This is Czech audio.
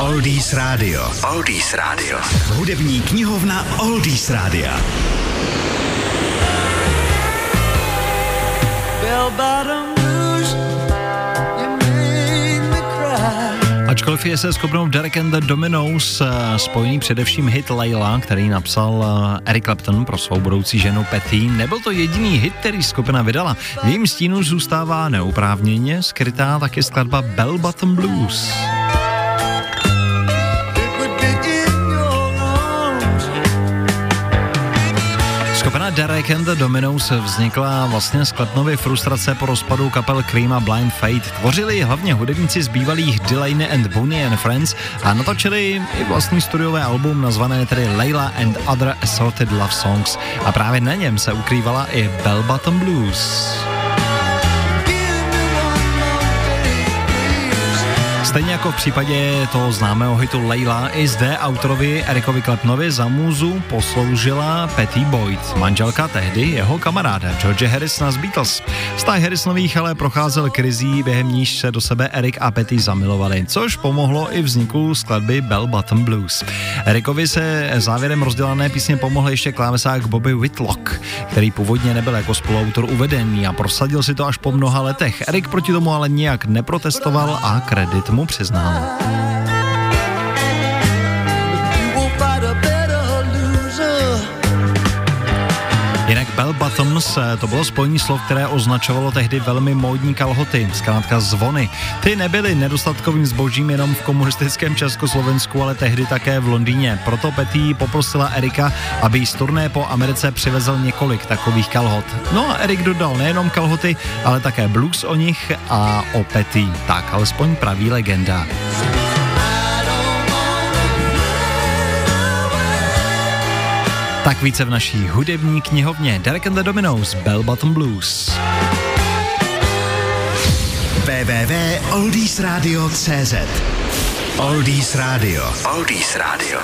Oldies Radio. Oldies Radio. Hudební knihovna Oldies Radio. Bell bottom Ačkoliv je se skupnou Derek and the Dominos eh, spojený především hit Layla, který napsal eh, Eric Clapton pro svou budoucí ženu Patty, nebyl to jediný hit, který skupina vydala. V jejím stínu zůstává neoprávněně skrytá také skladba Bell Bottom Blues. Skupina Derek and the Dominos vznikla vlastně z Klepnovy frustrace po rozpadu kapel Cream a Blind Fate. Tvořili hlavně hudebníci z bývalých Delaney and Boney and Friends a natočili i vlastní studiové album nazvané tedy Layla and Other Assorted Love Songs a právě na něm se ukrývala i Bell Bottom Blues. Stejně jako v případě toho známého hitu Leila, i zde autorovi Erikovi Klepnovi za můzu posloužila Patty Boyd, manželka tehdy jeho kamaráda George Harrisona z Beatles. Vztah Harrisonových ale procházel krizí, během níž se do sebe Erik a Patty zamilovali, což pomohlo i vzniku skladby Bell Bottom Blues. Erikovi se závěrem rozdělané písně pomohl ještě klávesák Bobby Whitlock, který původně nebyl jako spoluautor uvedený a prosadil si to až po mnoha letech. Erik proti tomu ale nijak neprotestoval a kredit mu mu přiznám. Bell bottoms, eh, to bylo spojení slov, které označovalo tehdy velmi módní kalhoty, zkrátka zvony. Ty nebyly nedostatkovým zbožím jenom v komunistickém Československu, ale tehdy také v Londýně. Proto Petý poprosila Erika, aby jí z turné po Americe přivezl několik takových kalhot. No a Erik dodal nejenom kalhoty, ale také blues o nich a o Petý. Tak, alespoň praví legenda. Tak více v naší hudební knihovně Derek and the Dominos Bell Bottom Blues. www.oldiesradio.cz Oldies Radio. Oldies Radio.